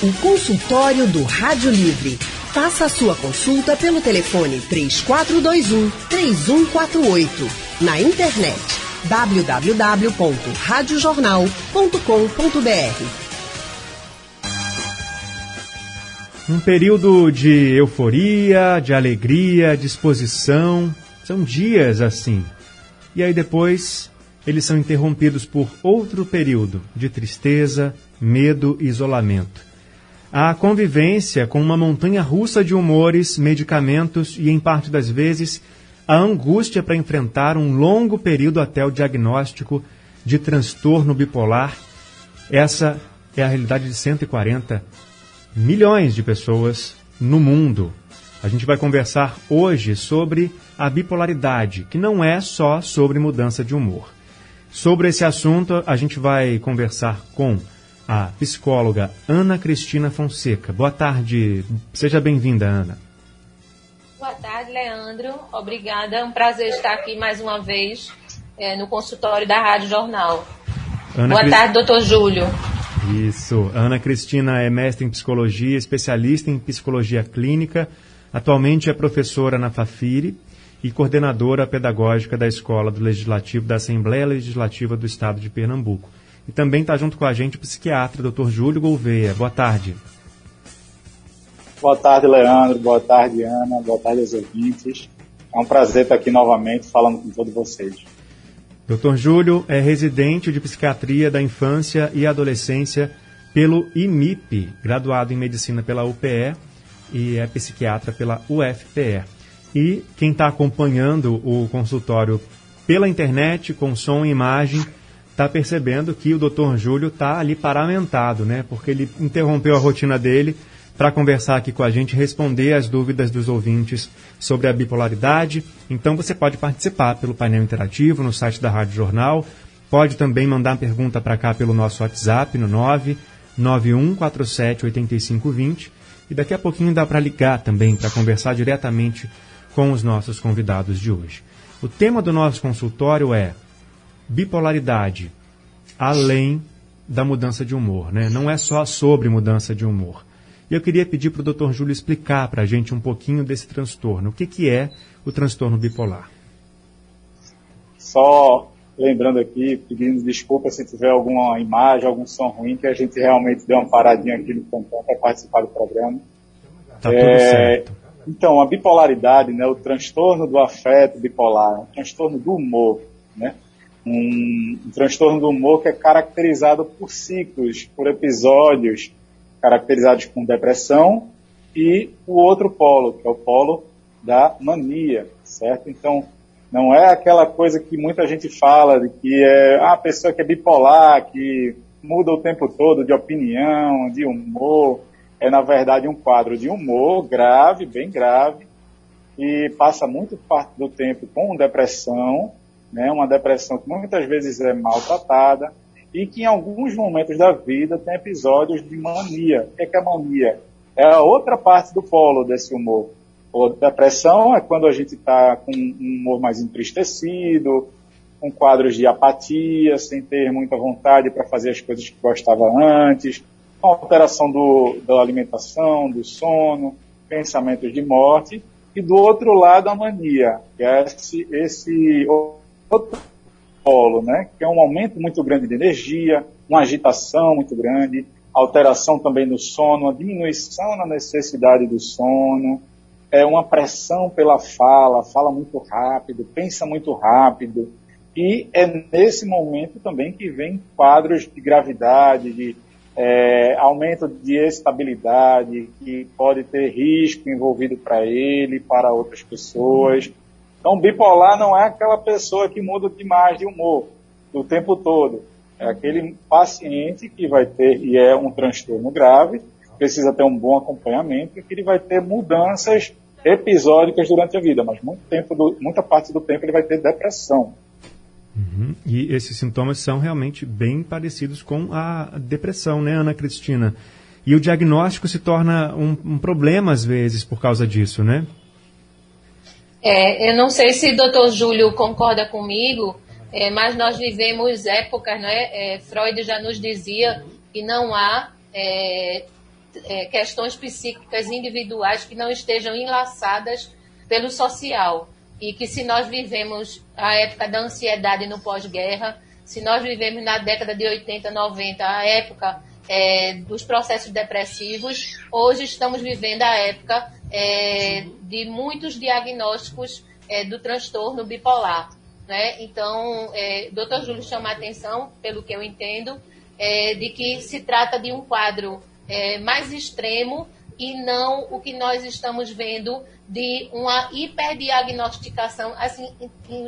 O consultório do Rádio Livre. Faça a sua consulta pelo telefone 3421 3148. Na internet www.radiojornal.com.br. Um período de euforia, de alegria, disposição. São dias assim. E aí depois eles são interrompidos por outro período de tristeza, medo e isolamento. A convivência com uma montanha russa de humores, medicamentos e, em parte das vezes, a angústia para enfrentar um longo período até o diagnóstico de transtorno bipolar. Essa é a realidade de 140 milhões de pessoas no mundo. A gente vai conversar hoje sobre a bipolaridade, que não é só sobre mudança de humor. Sobre esse assunto, a gente vai conversar com a psicóloga Ana Cristina Fonseca. Boa tarde, seja bem-vinda, Ana. Boa tarde, Leandro. Obrigada. É um prazer estar aqui mais uma vez é, no consultório da Rádio Jornal. Ana Boa Cri... tarde, doutor Júlio. Isso. Ana Cristina é mestre em psicologia, especialista em psicologia clínica. Atualmente é professora na Fafiri e coordenadora pedagógica da Escola do Legislativo da Assembleia Legislativa do Estado de Pernambuco. E também está junto com a gente o psiquiatra, Dr. Júlio Gouveia. Boa tarde. Boa tarde, Leandro. Boa tarde, Ana. Boa tarde aos ouvintes. É um prazer estar aqui novamente falando com todos vocês. Dr. Júlio é residente de psiquiatria da infância e adolescência pelo IMIP, graduado em medicina pela UPE e é psiquiatra pela UFPE. E quem está acompanhando o consultório pela internet, com som e imagem, está percebendo que o Dr. Júlio está ali paramentado, né? Porque ele interrompeu a rotina dele para conversar aqui com a gente, responder as dúvidas dos ouvintes sobre a bipolaridade. Então você pode participar pelo painel interativo no site da Rádio Jornal. Pode também mandar pergunta para cá pelo nosso WhatsApp no 99147 8520. E daqui a pouquinho dá para ligar também para conversar diretamente com os nossos convidados de hoje. O tema do nosso consultório é bipolaridade, além da mudança de humor, né? Não é só sobre mudança de humor. E eu queria pedir para o Dr. Júlio explicar para a gente um pouquinho desse transtorno. O que, que é o transtorno bipolar? Só lembrando aqui, pedindo desculpa se tiver alguma imagem, algum som ruim, que a gente realmente deu uma paradinha aqui no plantão para participar do programa. Tá é, tudo certo. Então, a bipolaridade, né, o transtorno do afeto bipolar, o transtorno do humor, né, um, transtorno do humor que é caracterizado por ciclos, por episódios caracterizados com depressão e o outro polo, que é o polo da mania, certo? Então, não é aquela coisa que muita gente fala de que é a pessoa que é bipolar, que muda o tempo todo de opinião, de humor, é na verdade um quadro de humor grave, bem grave, e passa muito parte do tempo com depressão, né, uma depressão que muitas vezes é maltratada e que em alguns momentos da vida tem episódios de mania. O que é, que é mania? É a outra parte do polo desse humor. A depressão é quando a gente está com um humor mais entristecido, com quadros de apatia, sem ter muita vontade para fazer as coisas que gostava antes, com alteração do, da alimentação, do sono, pensamentos de morte, e do outro lado a mania, que é esse, esse outro polo, né, que é um aumento muito grande de energia, uma agitação muito grande, alteração também no sono, uma diminuição na necessidade do sono, é uma pressão pela fala, fala muito rápido, pensa muito rápido, e é nesse momento também que vem quadros de gravidade, de é, aumento de estabilidade, que pode ter risco envolvido para ele, para outras pessoas. Então, bipolar não é aquela pessoa que muda demais de humor o tempo todo. É aquele paciente que vai ter, e é um transtorno grave, precisa ter um bom acompanhamento, e que ele vai ter mudanças episódicas durante a vida, mas muito tempo do, muita parte do tempo ele vai ter depressão. Uhum. E esses sintomas são realmente bem parecidos com a depressão, né, Ana Cristina? E o diagnóstico se torna um, um problema às vezes por causa disso, né? É, eu não sei se o doutor Júlio concorda comigo, é, mas nós vivemos épocas, né? É, Freud já nos dizia que não há é, é, questões psíquicas individuais que não estejam enlaçadas pelo social. E que se nós vivemos a época da ansiedade no pós-guerra, se nós vivemos na década de 80, 90, a época é, dos processos depressivos, hoje estamos vivendo a época é, de muitos diagnósticos é, do transtorno bipolar. Né? Então, é. Júlio chama a atenção, pelo que eu entendo, é, de que se trata de um quadro é, mais extremo e não o que nós estamos vendo de uma hiperdiagnosticação, assim,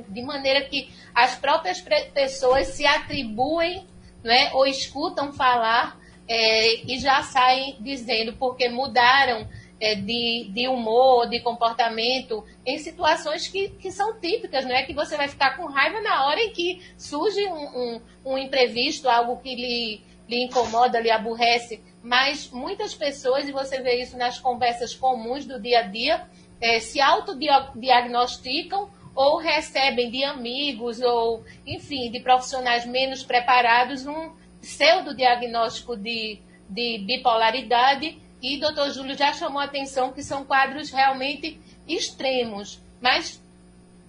de maneira que as próprias pessoas se atribuem né, ou escutam falar é, e já saem dizendo porque mudaram é, de, de humor, de comportamento, em situações que, que são típicas, não é que você vai ficar com raiva na hora em que surge um, um, um imprevisto, algo que lhe, lhe incomoda, lhe aborrece, mas muitas pessoas, e você vê isso nas conversas comuns do dia a dia, é, se autodiagnosticam ou recebem de amigos ou, enfim, de profissionais menos preparados um pseudo-diagnóstico de, de bipolaridade e o doutor Júlio já chamou a atenção que são quadros realmente extremos. Mas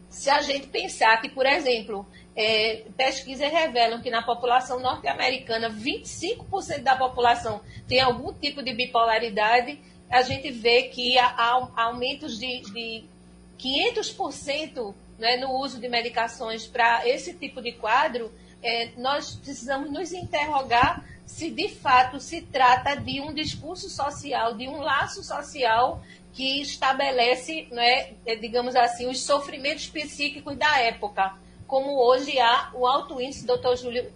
se a gente pensar que, por exemplo, é, pesquisas revelam que na população norte-americana 25% da população tem algum tipo de bipolaridade, a gente vê que há, há aumentos de, de 500% né, no uso de medicações para esse tipo de quadro. É, nós precisamos nos interrogar se de fato se trata de um discurso social, de um laço social que estabelece, né, digamos assim, os sofrimentos psíquicos da época. Como hoje há o alto índice, doutor Júlio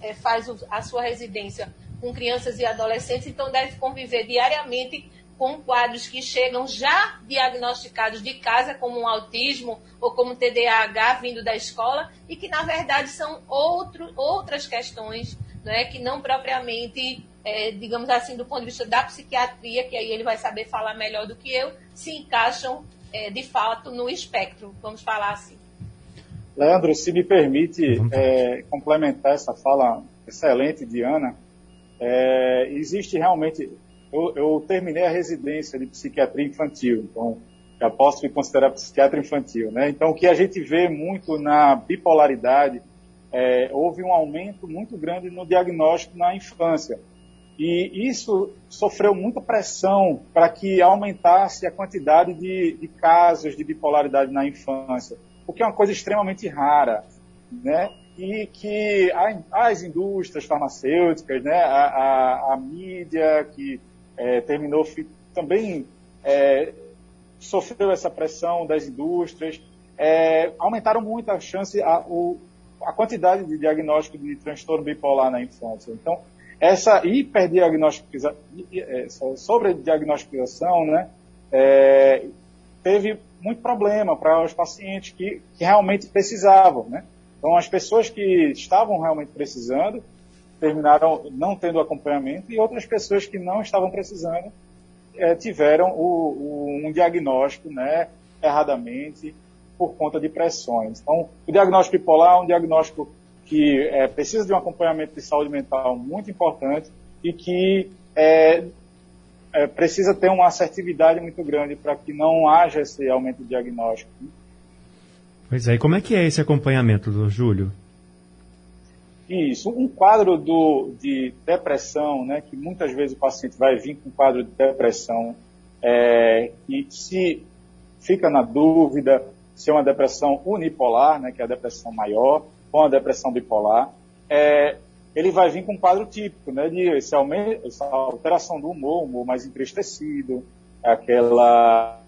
é, faz a sua residência com crianças e adolescentes, então deve conviver diariamente com quadros que chegam já diagnosticados de casa, como um autismo ou como TDAH vindo da escola, e que na verdade são outro, outras questões né, que não propriamente, é, digamos assim, do ponto de vista da psiquiatria, que aí ele vai saber falar melhor do que eu, se encaixam é, de fato no espectro, vamos falar assim. Leandro, se me permite é, complementar essa fala excelente de Ana, é, existe realmente. Eu, eu, terminei a residência de psiquiatria infantil, então já posso me considerar psiquiatra infantil, né? Então o que a gente vê muito na bipolaridade é, houve um aumento muito grande no diagnóstico na infância. E isso sofreu muita pressão para que aumentasse a quantidade de, de, casos de bipolaridade na infância, o que é uma coisa extremamente rara, né? E que as indústrias farmacêuticas, né, a, a, a mídia que é, terminou também é, sofreu essa pressão das indústrias, é, aumentaram muito a chance, a, o, a quantidade de diagnóstico de transtorno bipolar na infância. Então, essa hiperdiagnosticação, essa sobrediagnosticação, né, é, teve muito problema para os pacientes que, que realmente precisavam, né? Então, as pessoas que estavam realmente precisando terminaram não tendo acompanhamento e outras pessoas que não estavam precisando é, tiveram o, o, um diagnóstico, né, erradamente por conta de pressões. Então, o diagnóstico bipolar é um diagnóstico que é, precisa de um acompanhamento de saúde mental muito importante e que é, é, precisa ter uma assertividade muito grande para que não haja esse aumento de diagnóstico. Pois é, e como é que é esse acompanhamento, doutor Júlio? Isso, um quadro do, de depressão, né, que muitas vezes o paciente vai vir com um quadro de depressão é, e se fica na dúvida se é uma depressão unipolar, né, que é a depressão maior, ou uma depressão bipolar, é, ele vai vir com um quadro típico, né, de esse aumento, essa alteração do humor, humor mais entristecido, aquela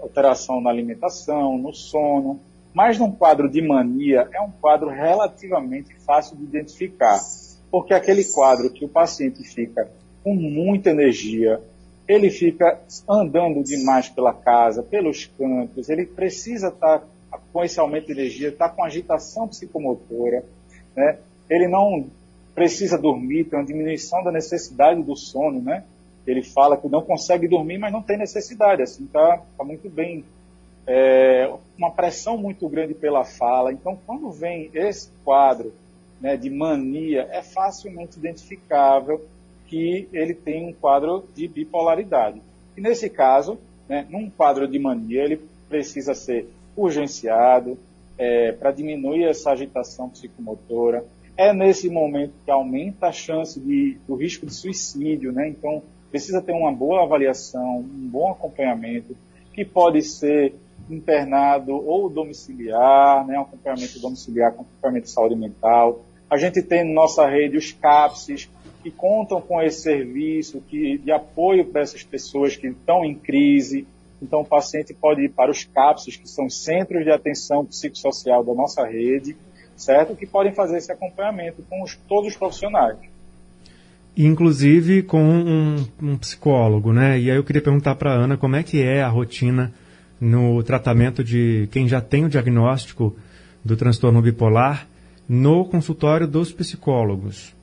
alteração na alimentação, no sono, mas num quadro de mania é um quadro relativamente fácil de identificar, porque aquele quadro que o paciente fica com muita energia, ele fica andando demais pela casa, pelos cantos, ele precisa estar tá com esse aumento de energia, estar tá com agitação psicomotora, né? ele não precisa dormir, tem uma diminuição da necessidade do sono, né? Ele fala que não consegue dormir, mas não tem necessidade, assim, tá, tá muito bem. É, uma pressão muito grande pela fala. Então, quando vem esse quadro né, de mania, é facilmente identificável que ele tem um quadro de bipolaridade. E nesse caso, né, num quadro de mania, ele precisa ser urgenciado é, para diminuir essa agitação psicomotora. É nesse momento que aumenta a chance de, do risco de suicídio, né? Então, precisa ter uma boa avaliação, um bom acompanhamento, que pode ser internado ou domiciliar, né, acompanhamento domiciliar com acompanhamento de saúde mental. A gente tem na nossa rede os CAPSes, que contam com esse serviço que, de apoio para essas pessoas que estão em crise. Então, o paciente pode ir para os CAPSes, que são os Centros de Atenção Psicossocial da nossa rede, certo? Que podem fazer esse acompanhamento com os, todos os profissionais. Inclusive com um, um psicólogo, né? E aí eu queria perguntar para a Ana como é que é a rotina no tratamento de quem já tem o diagnóstico do transtorno bipolar no consultório dos psicólogos.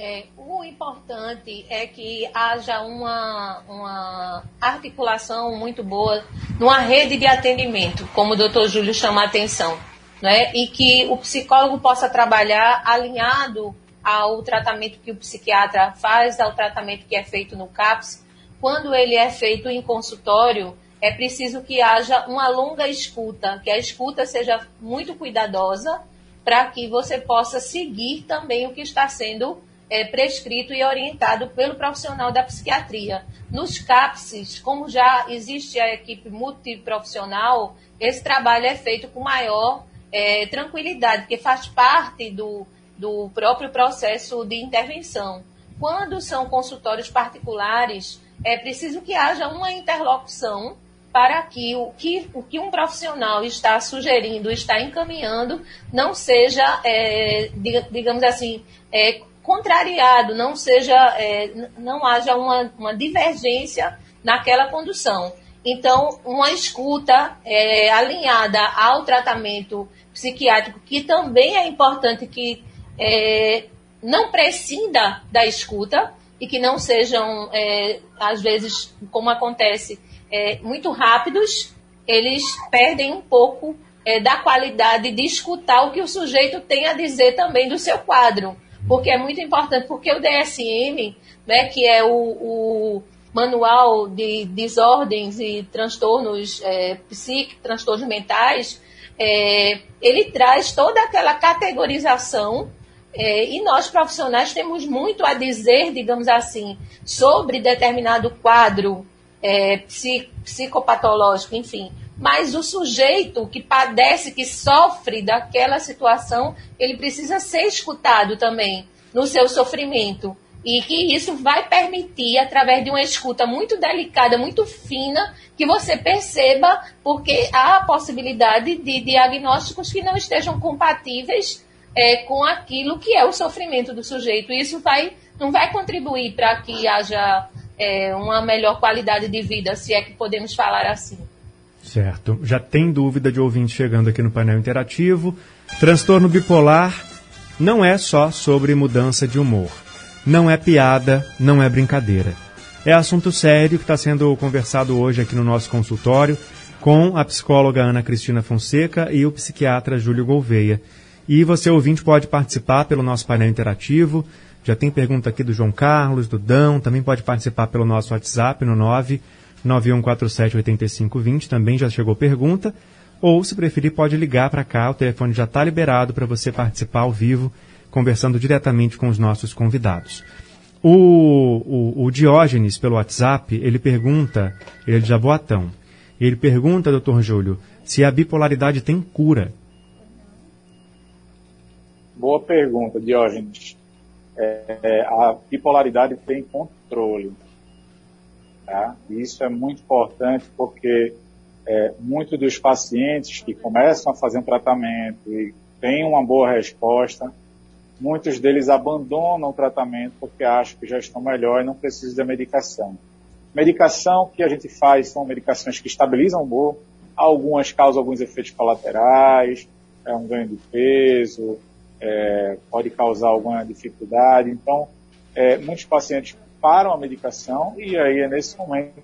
É, o importante é que haja uma, uma articulação muito boa numa rede de atendimento, como o doutor Júlio chama a atenção, né? e que o psicólogo possa trabalhar alinhado ao tratamento que o psiquiatra faz, ao tratamento que é feito no CAPS. Quando ele é feito em consultório, é preciso que haja uma longa escuta, que a escuta seja muito cuidadosa, para que você possa seguir também o que está sendo é, prescrito e orientado pelo profissional da psiquiatria. Nos CAPSes, como já existe a equipe multiprofissional, esse trabalho é feito com maior é, tranquilidade, porque faz parte do, do próprio processo de intervenção. Quando são consultórios particulares, é preciso que haja uma interlocução para que o que, o que um profissional está sugerindo, está encaminhando, não seja, é, digamos assim, é, contrariado, não seja, é, não haja uma, uma divergência naquela condução. Então, uma escuta é, alinhada ao tratamento psiquiátrico, que também é importante que é, não prescinda da escuta e que não sejam, é, às vezes, como acontece, é, muito rápidos, eles perdem um pouco é, da qualidade de escutar o que o sujeito tem a dizer também do seu quadro porque é muito importante, porque o DSM, né, que é o, o Manual de Desordens e Transtornos é, Psíquicos, Transtornos Mentais, é, ele traz toda aquela categorização é, e nós profissionais temos muito a dizer, digamos assim, sobre determinado quadro é, psicopatológico, enfim mas o sujeito que padece, que sofre daquela situação, ele precisa ser escutado também no seu sofrimento. E que isso vai permitir, através de uma escuta muito delicada, muito fina, que você perceba, porque há a possibilidade de diagnósticos que não estejam compatíveis é, com aquilo que é o sofrimento do sujeito. Isso vai, não vai contribuir para que haja é, uma melhor qualidade de vida, se é que podemos falar assim. Certo. Já tem dúvida de ouvinte chegando aqui no painel interativo. Transtorno bipolar não é só sobre mudança de humor. Não é piada, não é brincadeira. É assunto sério que está sendo conversado hoje aqui no nosso consultório com a psicóloga Ana Cristina Fonseca e o psiquiatra Júlio Gouveia. E você, ouvinte, pode participar pelo nosso painel interativo. Já tem pergunta aqui do João Carlos, do Dão, também pode participar pelo nosso WhatsApp no 9 9147-8520, também já chegou pergunta. Ou, se preferir, pode ligar para cá, o telefone já está liberado para você participar ao vivo, conversando diretamente com os nossos convidados. O, o, o Diógenes, pelo WhatsApp, ele pergunta, ele é de ele pergunta, doutor Júlio, se a bipolaridade tem cura. Boa pergunta, Diógenes. É, é a bipolaridade tem controle. Tá? Isso é muito importante porque é, muitos dos pacientes que começam a fazer um tratamento e têm uma boa resposta, muitos deles abandonam o tratamento porque acham que já estão melhor e não precisam da medicação. Medicação que a gente faz são medicações que estabilizam o humor, algumas causam alguns efeitos colaterais, é um ganho de peso, é, pode causar alguma dificuldade. Então, é, muitos pacientes param a medicação e aí é nesse momento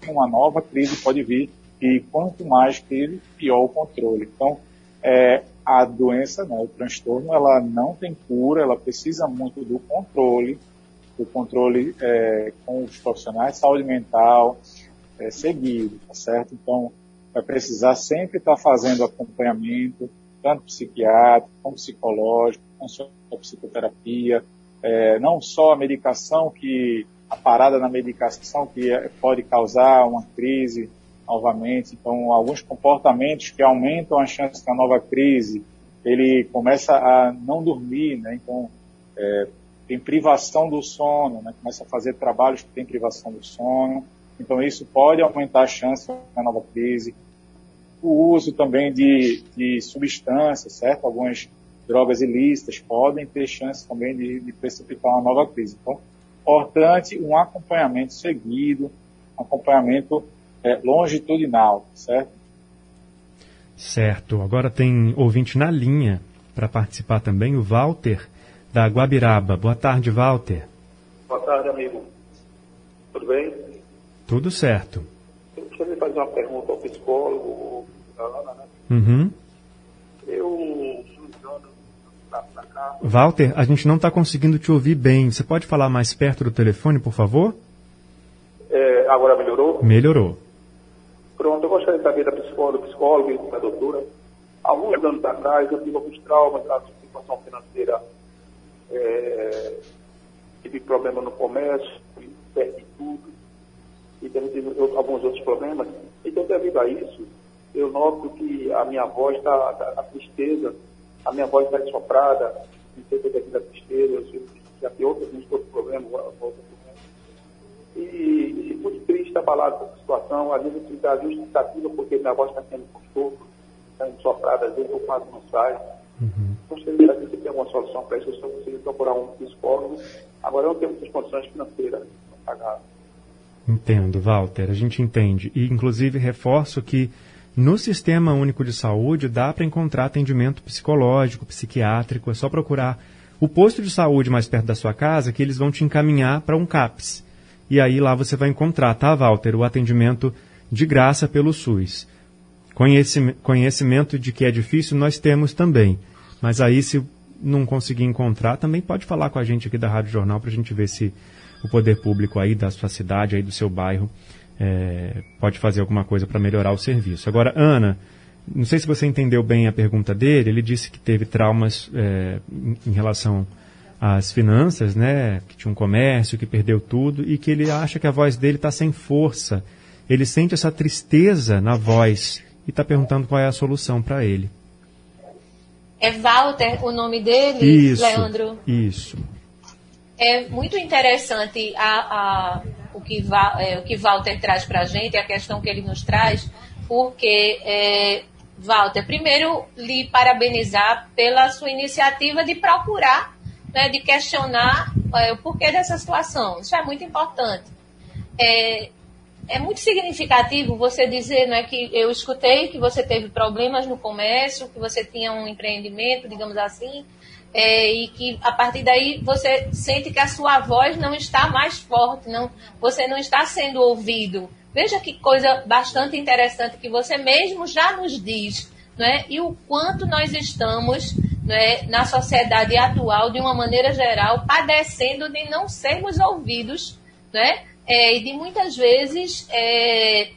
que uma nova crise pode vir e quanto mais crise, pior o controle. Então, é, a doença, né, o transtorno, ela não tem cura, ela precisa muito do controle, do controle é, com os profissionais de saúde mental é, seguido, tá certo? Então, vai precisar sempre estar fazendo acompanhamento, tanto psiquiátrico, como psicológico, com psicoterapia, é, não só a medicação que a parada na medicação que é, pode causar uma crise novamente. Então, alguns comportamentos que aumentam a chance da nova crise, ele começa a não dormir, né? Então, é, tem privação do sono, né? Começa a fazer trabalhos que tem privação do sono. Então, isso pode aumentar a chance da nova crise. O uso também de, de substâncias, certo? Algumas drogas ilícitas podem ter chance também de, de precipitar uma nova crise. Então, importante um acompanhamento seguido, acompanhamento é, longitudinal, certo? Certo. Agora tem ouvinte na linha para participar também, o Walter, da Guabiraba. Boa tarde, Walter. Boa tarde, amigo. Tudo bem? Tudo certo. Eu queria fazer uma pergunta ao psicólogo, da Ana, né? Uhum. Eu, Walter, a gente não está conseguindo te ouvir bem. Você pode falar mais perto do telefone, por favor? É, agora melhorou? Melhorou. Pronto, eu gostaria de saber da psicóloga, psicóloga e da doutora. Alguns anos atrás eu tive alguns traumas da situação financeira. É, tive problema no comércio, perdi tudo. E também tive alguns outros problemas. Então, devido a isso, eu noto que a minha voz está, a tristeza, a minha voz está ensoprada, não sei se é devido da tristeza, eu já tenho outros, outros problemas, outros e, e muito triste, abalado com a situação. Às vezes eu dar justificativa porque minha voz está sendo conforto, está ensoprada, às vezes eu quase não sai. Uhum. Gostaria de tem alguma solução para isso, eu só consigo procurar um psicólogo. Agora eu não tenho muitas condições financeiras para pagar. Entendo, Walter, a gente entende. E, inclusive, reforço que no Sistema Único de Saúde dá para encontrar atendimento psicológico, psiquiátrico, é só procurar o posto de saúde mais perto da sua casa que eles vão te encaminhar para um CAPS. E aí lá você vai encontrar, tá, Walter, o atendimento de graça pelo SUS. Conhecimento de que é difícil nós temos também. Mas aí, se não conseguir encontrar, também pode falar com a gente aqui da Rádio Jornal para a gente ver se o poder público aí da sua cidade, aí do seu bairro, é, pode fazer alguma coisa para melhorar o serviço. Agora, Ana, não sei se você entendeu bem a pergunta dele, ele disse que teve traumas é, em relação as finanças, né, que tinha um comércio, que perdeu tudo e que ele acha que a voz dele está sem força. Ele sente essa tristeza na voz e está perguntando qual é a solução para ele. É Walter o nome dele, isso, Leandro? Isso. É muito interessante a, a, o, que, é, o que Walter traz para a gente, a questão que ele nos traz, porque, é, Walter, primeiro lhe parabenizar pela sua iniciativa de procurar né, de questionar é, o porquê dessa situação. Isso é muito importante. É, é muito significativo você dizer não é, que eu escutei que você teve problemas no comércio, que você tinha um empreendimento, digamos assim, é, e que a partir daí você sente que a sua voz não está mais forte, não, você não está sendo ouvido. Veja que coisa bastante interessante que você mesmo já nos diz, não é? E o quanto nós estamos né, na sociedade atual, de uma maneira geral, padecendo de não sermos ouvidos, né, é, e de muitas vezes é,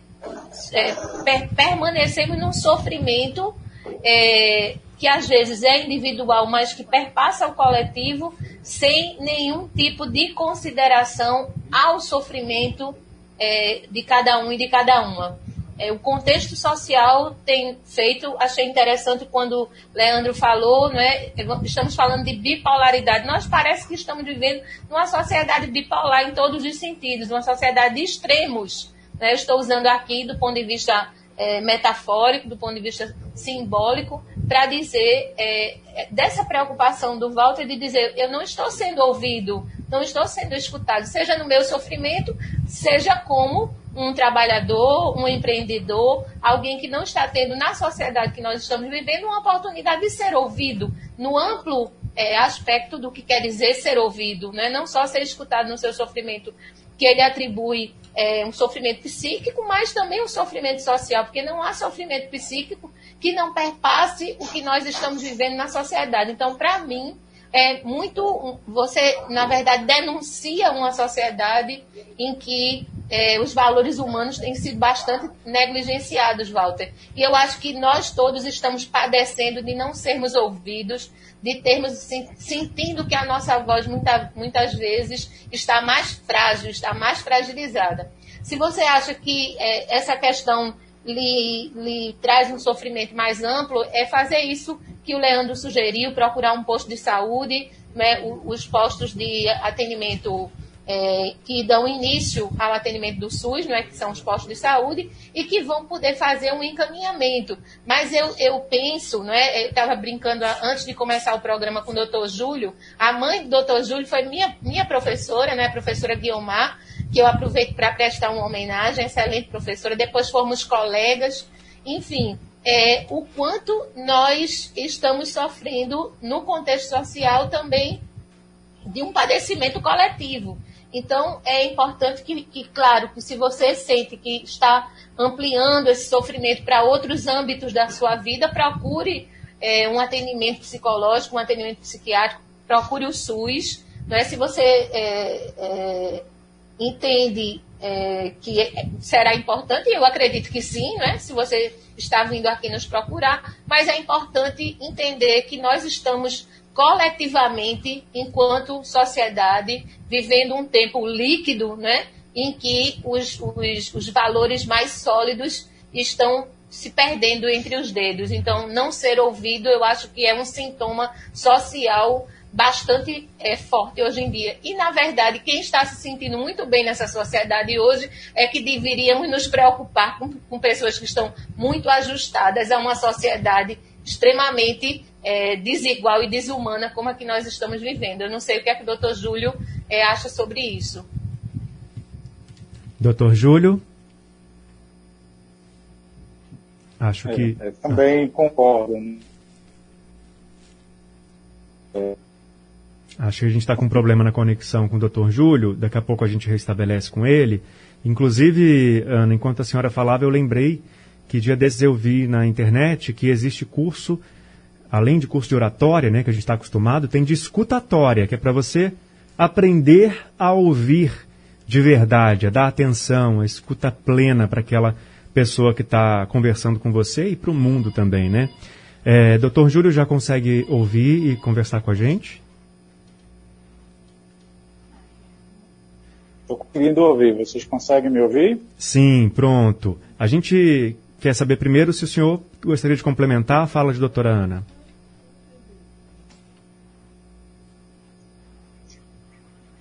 é, per permanecemos num sofrimento é, que às vezes é individual, mas que perpassa o coletivo, sem nenhum tipo de consideração ao sofrimento é, de cada um e de cada uma. É, o contexto social tem feito, achei interessante quando Leandro falou, né, estamos falando de bipolaridade. Nós parece que estamos vivendo numa sociedade bipolar em todos os sentidos, uma sociedade de extremos. Né? Eu estou usando aqui do ponto de vista é, metafórico, do ponto de vista simbólico, para dizer é, é, dessa preocupação do Walter de dizer eu não estou sendo ouvido, não estou sendo escutado, seja no meu sofrimento, seja como um trabalhador, um empreendedor, alguém que não está tendo na sociedade que nós estamos vivendo uma oportunidade de ser ouvido no amplo é, aspecto do que quer dizer ser ouvido, né? não só ser escutado no seu sofrimento que ele atribui é, um sofrimento psíquico, mas também um sofrimento social, porque não há sofrimento psíquico que não perpasse o que nós estamos vivendo na sociedade. Então, para mim, é muito. Você, na verdade, denuncia uma sociedade em que é, os valores humanos têm sido bastante negligenciados, Walter. E eu acho que nós todos estamos padecendo de não sermos ouvidos, de termos sentindo que a nossa voz muita, muitas vezes está mais frágil, está mais fragilizada. Se você acha que é, essa questão lhe, lhe traz um sofrimento mais amplo, é fazer isso que o Leandro sugeriu, procurar um posto de saúde, né, os postos de atendimento é, que dão início ao atendimento do SUS, né, que são os postos de saúde, e que vão poder fazer um encaminhamento. Mas eu, eu penso, né, eu estava brincando antes de começar o programa com o doutor Júlio, a mãe do doutor Júlio foi minha, minha professora, né, a professora Guiomar, que eu aproveito para prestar uma homenagem, excelente professora, depois fomos colegas, enfim, é, o quanto nós estamos sofrendo no contexto social também de um padecimento coletivo. Então, é importante que, que, claro, que se você sente que está ampliando esse sofrimento para outros âmbitos da sua vida, procure é, um atendimento psicológico, um atendimento psiquiátrico, procure o SUS. Né? Se você é, é, entende é, que é, será importante, eu acredito que sim, né? se você está vindo aqui nos procurar, mas é importante entender que nós estamos coletivamente, enquanto sociedade, vivendo um tempo líquido, né, em que os, os, os valores mais sólidos estão se perdendo entre os dedos. Então, não ser ouvido, eu acho que é um sintoma social bastante é, forte hoje em dia. E, na verdade, quem está se sentindo muito bem nessa sociedade hoje é que deveríamos nos preocupar com, com pessoas que estão muito ajustadas a uma sociedade extremamente é, desigual e desumana como a que nós estamos vivendo. Eu não sei o que é que o doutor Júlio é, acha sobre isso. Doutor Júlio? Acho é, que. É, também ah. concordo. Né? Acho que a gente está com um problema na conexão com o doutor Júlio. Daqui a pouco a gente restabelece com ele. Inclusive, Ana, enquanto a senhora falava, eu lembrei que dia desses eu vi na internet que existe curso além de curso de oratória, né, que a gente está acostumado, tem de escutatória, que é para você aprender a ouvir de verdade, a dar atenção, a escuta plena para aquela pessoa que está conversando com você e para o mundo também, né? É, Doutor Júlio já consegue ouvir e conversar com a gente? Estou conseguindo ouvir. Vocês conseguem me ouvir? Sim, pronto. A gente quer saber primeiro se o senhor gostaria de complementar a fala de doutora Ana.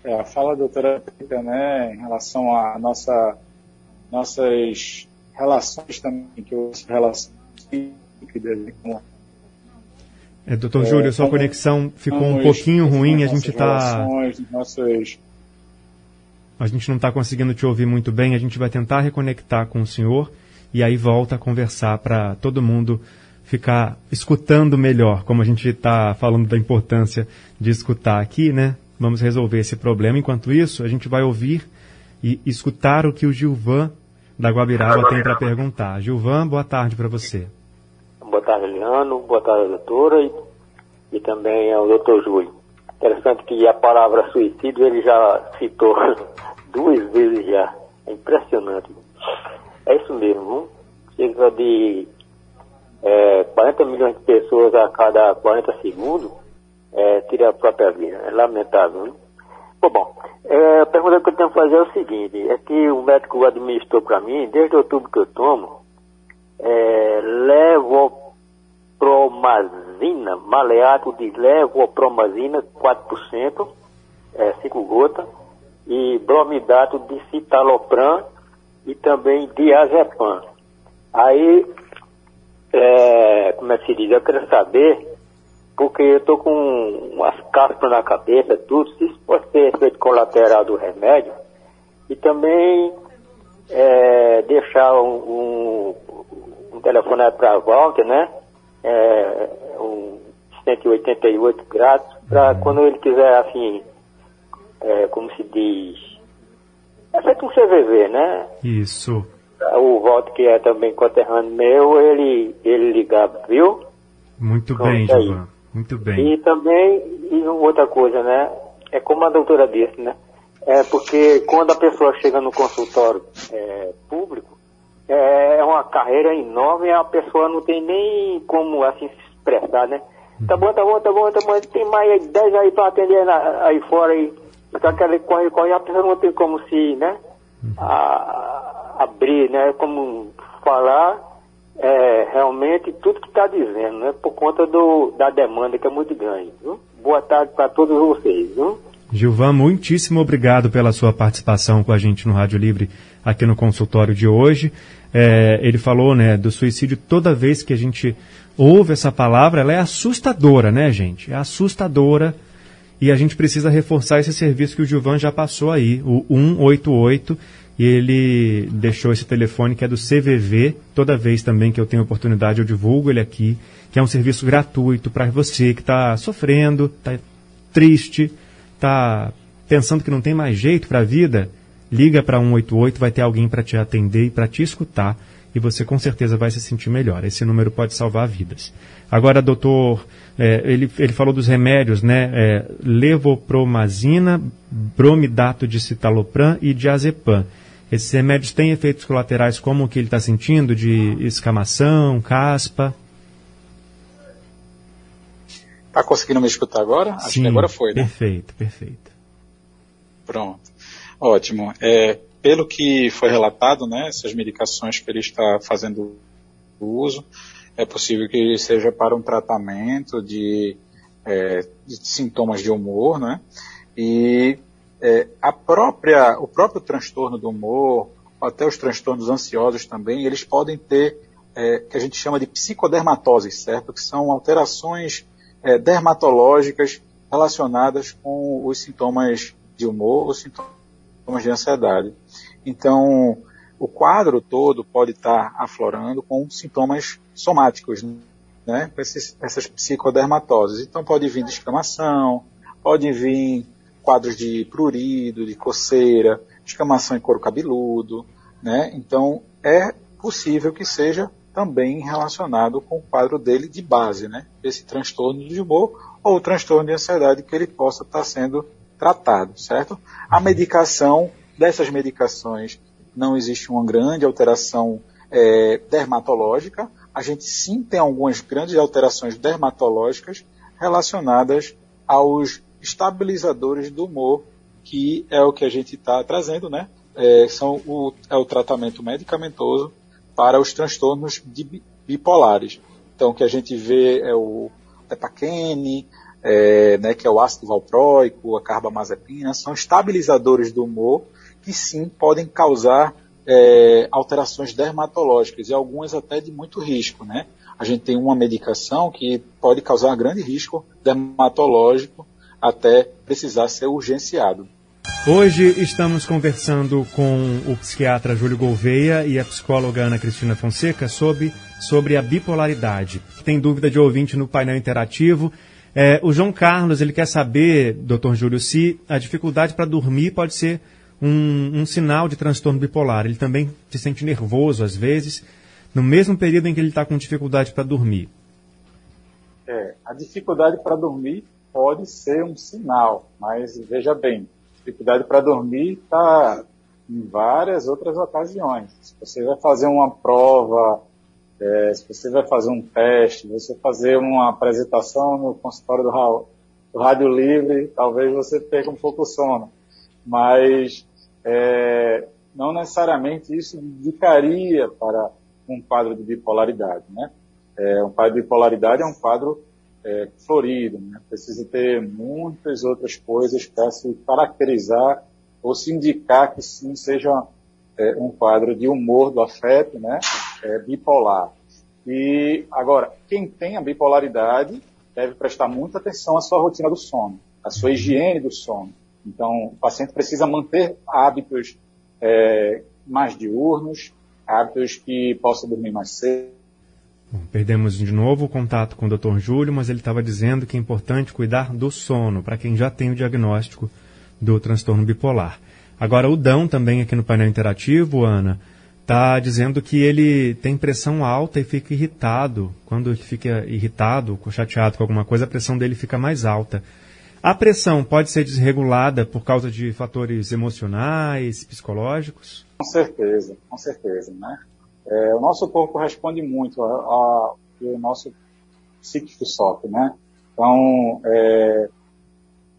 É, a fala da doutora Rita, né, em relação a nossa, nossas relações também, que os relações é, doutor é, Júlio, sua conexão ficou um pouquinho ruim, a gente está... Nossas... A gente não está conseguindo te ouvir muito bem, a gente vai tentar reconectar com o senhor e aí volta a conversar para todo mundo ficar escutando melhor, como a gente está falando da importância de escutar aqui, né? Vamos resolver esse problema. Enquanto isso, a gente vai ouvir e escutar o que o Gilvan da Guabiraba tem para perguntar. Gilvan, boa tarde para você. Boa tarde, Leandro. Boa tarde, doutora. E, e também ao doutor Júlio. Interessante que a palavra suicídio ele já citou duas vezes já. É impressionante. É isso mesmo. Cerca de é, 40 milhões de pessoas a cada 40 segundos é, a própria vida. É lamentável? Bom, bom é, a pergunta que eu tenho que fazer é o seguinte, é que o médico administrou para mim, desde outubro que eu tomo, é, levopromazina, maleato de levopromazina, 4%, é, 5 gotas, e bromidato de citalopram e também diazepam. Aí, é, como é que se diz? Eu quero saber porque eu tô com umas caspas na cabeça, tudo, se isso pode ser efeito colateral do remédio, e também é, deixar um, um, um telefone para a Walter, né? É, um 188 graus, para quando ele quiser, assim, é, como se diz, é feito um CVV, né? Isso. O Walter, que é também conterrâneo meu, ele, ele ligava, viu? Muito Pronto, bem, aí. Gilvan. Muito bem. E também, e outra coisa, né? É como a doutora disse, né? É porque quando a pessoa chega no consultório é, público, é uma carreira enorme e a pessoa não tem nem como assim se expressar, né? Tá bom, tá bom, tá bom, tá bom. Tem mais 10 aí pra atender na- aí fora aí. Que ela corre, corre, a pessoa não tem como se, né? a- abrir, né? Como falar é, realmente tudo que está dizendo, né? Por conta do, da demanda que é muito grande. Viu? Boa tarde para todos vocês. Viu? Gilvan, muitíssimo obrigado pela sua participação com a gente no Rádio Livre aqui no consultório de hoje. É, ele falou né, do suicídio toda vez que a gente ouve essa palavra, ela é assustadora, né, gente? É assustadora e a gente precisa reforçar esse serviço que o Gilvan já passou aí, o 188, e ele deixou esse telefone que é do CVV. Toda vez também que eu tenho oportunidade eu divulgo ele aqui, que é um serviço gratuito para você que está sofrendo, está triste, está pensando que não tem mais jeito para a vida. Liga para 188, vai ter alguém para te atender e para te escutar e você com certeza vai se sentir melhor. Esse número pode salvar vidas. Agora, doutor, é, ele, ele falou dos remédios, né? É, levopromazina, bromidato de citalopram e diazepam. Esses remédios têm efeitos colaterais como o que ele está sentindo, de escamação, caspa? Tá conseguindo me escutar agora? Acho Sim, que agora foi, né? Perfeito, perfeito. Pronto. Ótimo. É, pelo que foi relatado, né, essas medicações que ele está fazendo uso, é possível que seja para um tratamento de, é, de sintomas de humor, né? E é, a própria, o próprio transtorno do humor, até os transtornos ansiosos também, eles podem ter é, que a gente chama de psicodermatose, certo? Que são alterações é, dermatológicas relacionadas com os sintomas de humor, os sintomas de ansiedade. Então, o quadro todo pode estar aflorando com sintomas somáticos, né? Esses, essas psicodermatoses. Então, pode vir descamação, pode vir quadros de prurido, de coceira, descamação em couro cabeludo, né? Então, é possível que seja também relacionado com o quadro dele de base, né? Esse transtorno de humor ou o transtorno de ansiedade que ele possa estar sendo tratado, certo? A medicação dessas medicações não existe uma grande alteração é, dermatológica. A gente sim tem algumas grandes alterações dermatológicas relacionadas aos estabilizadores do humor, que é o que a gente está trazendo, né? É, são o, é o tratamento medicamentoso para os transtornos bipolares. Então, o que a gente vê é o tepaquene, é, né, que é o ácido valproico, a carbamazepina, são estabilizadores do humor que sim podem causar é, alterações dermatológicas e algumas até de muito risco, né? A gente tem uma medicação que pode causar grande risco dermatológico até precisar ser urgenciado. Hoje estamos conversando com o psiquiatra Júlio Gouveia e a psicóloga Ana Cristina Fonseca sobre, sobre a bipolaridade. Tem dúvida de ouvinte no painel interativo. É, o João Carlos ele quer saber, doutor Júlio, se a dificuldade para dormir pode ser um, um, sinal de transtorno bipolar. Ele também se sente nervoso às vezes, no mesmo período em que ele está com dificuldade para dormir. É, a dificuldade para dormir pode ser um sinal, mas veja bem, dificuldade para dormir está em várias outras ocasiões. Se você vai fazer uma prova, é, se você vai fazer um teste, você fazer uma apresentação no consultório do, do Rádio Livre, talvez você perca um pouco o sono. Mas é, não necessariamente isso indicaria para um quadro de bipolaridade. Né? É, um quadro de bipolaridade é um quadro é, florido, né? precisa ter muitas outras coisas para se caracterizar ou se indicar que sim seja é, um quadro de humor do afeto, né? É, bipolar. E agora, quem tem a bipolaridade deve prestar muita atenção à sua rotina do sono, à sua higiene do sono. Então, o paciente precisa manter hábitos é, mais diurnos, hábitos que possa dormir mais cedo. Bom, perdemos de novo o contato com o Dr. Júlio, mas ele estava dizendo que é importante cuidar do sono para quem já tem o diagnóstico do transtorno bipolar. Agora, o Dão também aqui no painel interativo, Ana, está dizendo que ele tem pressão alta e fica irritado. Quando ele fica irritado, chateado com alguma coisa, a pressão dele fica mais alta. A pressão pode ser desregulada por causa de fatores emocionais, psicológicos? Com certeza, com certeza, né? É, o nosso corpo responde muito ao nosso psíquico sofre, né? Então, é,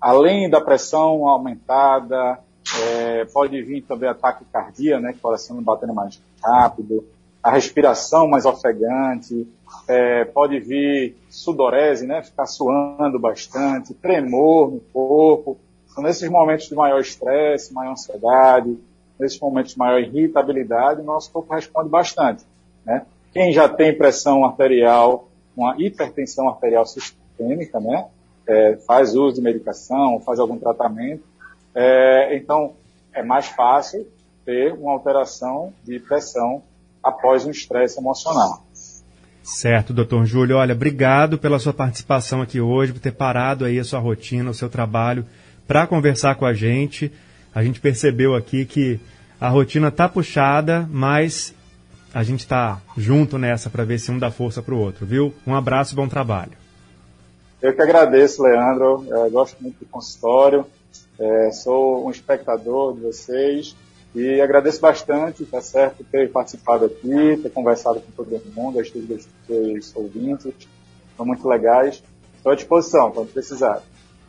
além da pressão aumentada, é, pode vir também ataque cardíaco, né? Que o coração batendo mais rápido, a respiração mais ofegante, é, pode vir sudorese, né? Ficar suando bastante, tremor no corpo. Então, nesses momentos de maior estresse, maior ansiedade, nesses momentos de maior irritabilidade, nosso corpo responde bastante, né? Quem já tem pressão arterial, uma hipertensão arterial sistêmica, né? É, faz uso de medicação, faz algum tratamento, é, então é mais fácil ter uma alteração de pressão após um estresse emocional. Certo, doutor Júlio. Olha, obrigado pela sua participação aqui hoje, por ter parado aí a sua rotina, o seu trabalho, para conversar com a gente. A gente percebeu aqui que a rotina tá puxada, mas a gente está junto nessa para ver se um dá força para o outro, viu? Um abraço e bom trabalho. Eu que agradeço, Leandro. Eu gosto muito do consultório. É, sou um espectador de vocês e agradeço bastante, tá certo, ter participado aqui, ter conversado com todo mundo, as dúvidas dos ouvintes, são muito legais. Estou à disposição, quando precisar.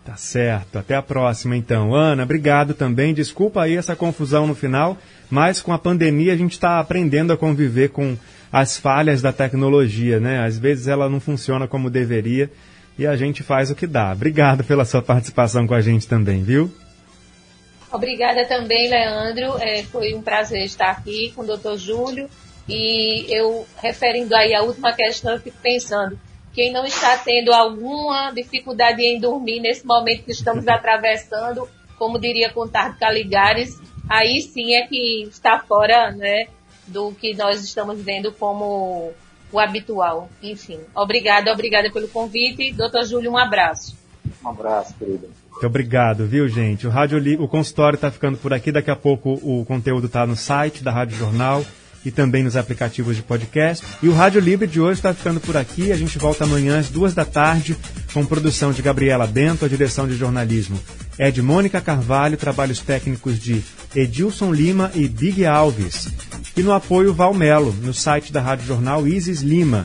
Tá certo. Até a próxima, então. Ana, obrigado também. Desculpa aí essa confusão no final, mas com a pandemia a gente está aprendendo a conviver com as falhas da tecnologia, né? Às vezes ela não funciona como deveria e a gente faz o que dá. Obrigado pela sua participação com a gente também, viu? Obrigada também, Leandro. É, foi um prazer estar aqui com o doutor Júlio. E eu, referindo aí a última questão, eu fico pensando, quem não está tendo alguma dificuldade em dormir nesse momento que estamos atravessando, como diria Contardo Caligares, aí sim é que está fora né, do que nós estamos vendo como o habitual. Enfim, obrigada, obrigada pelo convite. Doutor Júlio, um abraço. Um abraço, querida. Obrigado, viu, gente? O, Rádio, o consultório está ficando por aqui. Daqui a pouco o conteúdo está no site da Rádio Jornal e também nos aplicativos de podcast. E o Rádio Livre de hoje está ficando por aqui. A gente volta amanhã às duas da tarde com produção de Gabriela Bento, a direção de jornalismo é de Mônica Carvalho, trabalhos técnicos de Edilson Lima e Big Alves. E no apoio Valmelo, no site da Rádio Jornal Isis Lima.